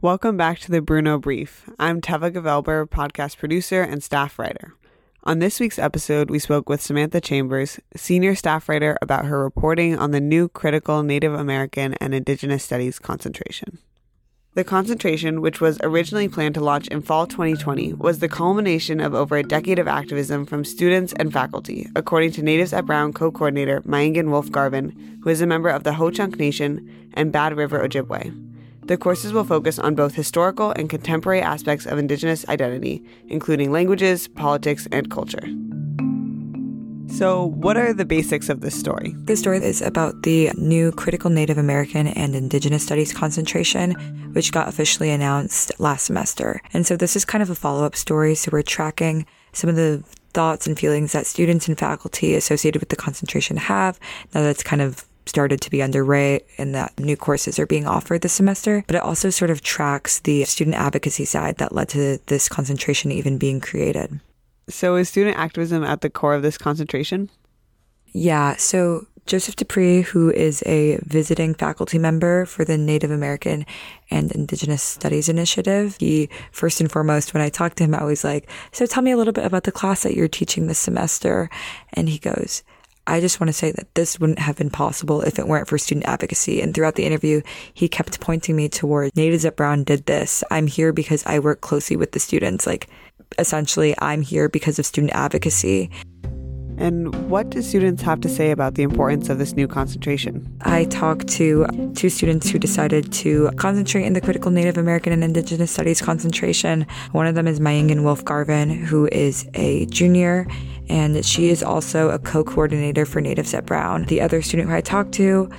Welcome back to the Bruno Brief. I'm Teva Gavelber, podcast producer and staff writer. On this week's episode, we spoke with Samantha Chambers, senior staff writer, about her reporting on the new critical Native American and Indigenous Studies concentration. The concentration, which was originally planned to launch in fall 2020, was the culmination of over a decade of activism from students and faculty, according to Natives at Brown co coordinator Mayangan Wolf Garvin, who is a member of the Ho Chunk Nation and Bad River Ojibwe. The courses will focus on both historical and contemporary aspects of Indigenous identity, including languages, politics, and culture. So, what are the basics of this story? The story is about the new Critical Native American and Indigenous Studies concentration, which got officially announced last semester. And so, this is kind of a follow up story. So, we're tracking some of the thoughts and feelings that students and faculty associated with the concentration have now that it's kind of started to be underway and that new courses are being offered this semester, but it also sort of tracks the student advocacy side that led to this concentration even being created. So, is student activism at the core of this concentration? Yeah. So, Joseph Dupris, who is a visiting faculty member for the Native American and Indigenous Studies Initiative, he first and foremost, when I talked to him, I was like, So tell me a little bit about the class that you're teaching this semester. And he goes, I just want to say that this wouldn't have been possible if it weren't for student advocacy. And throughout the interview, he kept pointing me toward Natives at Brown did this. I'm here because I work closely with the students. Like, essentially, I'm here because of student advocacy. And what do students have to say about the importance of this new concentration? I talked to two students who decided to concentrate in the critical Native American and Indigenous Studies concentration. One of them is Mayangan Wolf Garvin, who is a junior, and she is also a co coordinator for Natives at Brown. The other student who I talked to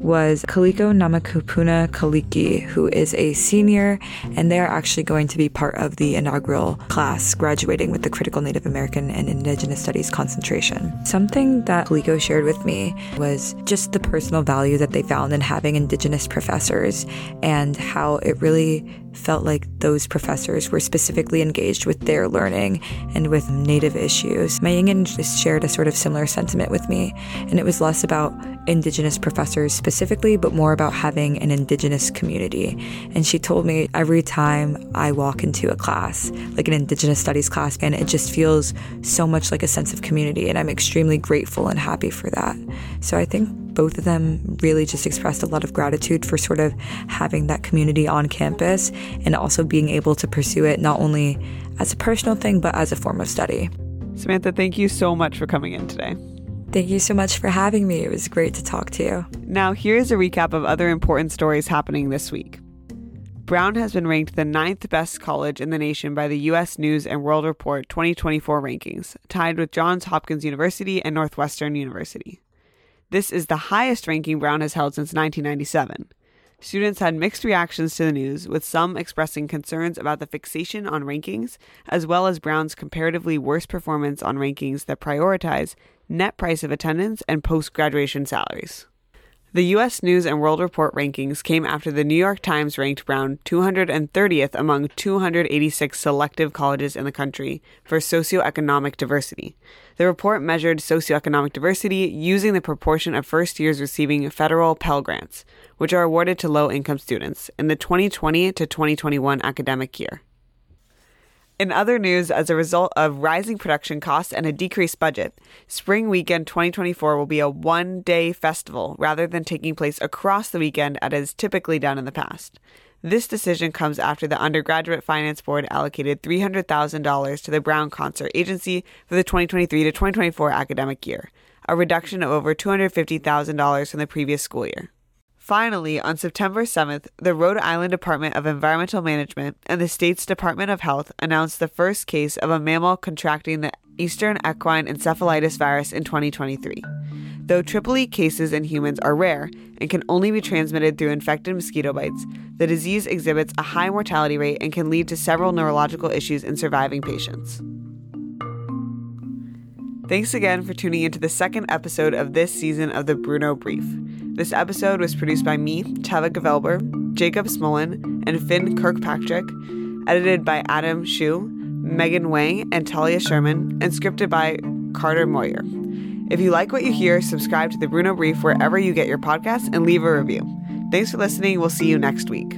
was Kaliko Namakupuna Kaliki, who is a senior, and they're actually going to be part of the inaugural class graduating with the Critical Native American and Indigenous Studies concentration. Something that Kaliko shared with me was just the personal value that they found in having Indigenous professors and how it really felt like those professors were specifically engaged with their learning and with Native issues. Mayangan just shared a sort of similar sentiment with me, and it was less about Indigenous professors specifically, but more about having an Indigenous community. And she told me every time I walk into a class, like an Indigenous studies class, and it just feels so much like a sense of community. And I'm extremely grateful and happy for that. So I think both of them really just expressed a lot of gratitude for sort of having that community on campus and also being able to pursue it not only as a personal thing, but as a form of study. Samantha, thank you so much for coming in today. Thank you so much for having me. It was great to talk to you. Now, here's a recap of other important stories happening this week. Brown has been ranked the ninth best college in the nation by the U.S. News and World Report 2024 rankings, tied with Johns Hopkins University and Northwestern University. This is the highest ranking Brown has held since 1997. Students had mixed reactions to the news, with some expressing concerns about the fixation on rankings, as well as Brown's comparatively worse performance on rankings that prioritize net price of attendance, and post graduation salaries. The U.S. News and World Report rankings came after the New York Times ranked Brown 230th among 286 selective colleges in the country for socioeconomic diversity. The report measured socioeconomic diversity using the proportion of first years receiving federal Pell Grants, which are awarded to low income students, in the 2020 to 2021 academic year. In other news, as a result of rising production costs and a decreased budget, Spring Weekend 2024 will be a one day festival rather than taking place across the weekend as is typically done in the past. This decision comes after the Undergraduate Finance Board allocated $300,000 to the Brown Concert Agency for the 2023 to 2024 academic year, a reduction of over $250,000 from the previous school year. Finally, on September 7th, the Rhode Island Department of Environmental Management and the state's Department of Health announced the first case of a mammal contracting the Eastern equine encephalitis virus in 2023. Though triple E cases in humans are rare and can only be transmitted through infected mosquito bites, the disease exhibits a high mortality rate and can lead to several neurological issues in surviving patients. Thanks again for tuning into the second episode of this season of the Bruno Brief. This episode was produced by me, Teva Gavelber, Jacob Smolin, and Finn Kirkpatrick, edited by Adam Shu, Megan Wang, and Talia Sherman, and scripted by Carter Moyer. If you like what you hear, subscribe to the Bruno Brief wherever you get your podcasts and leave a review. Thanks for listening. We'll see you next week.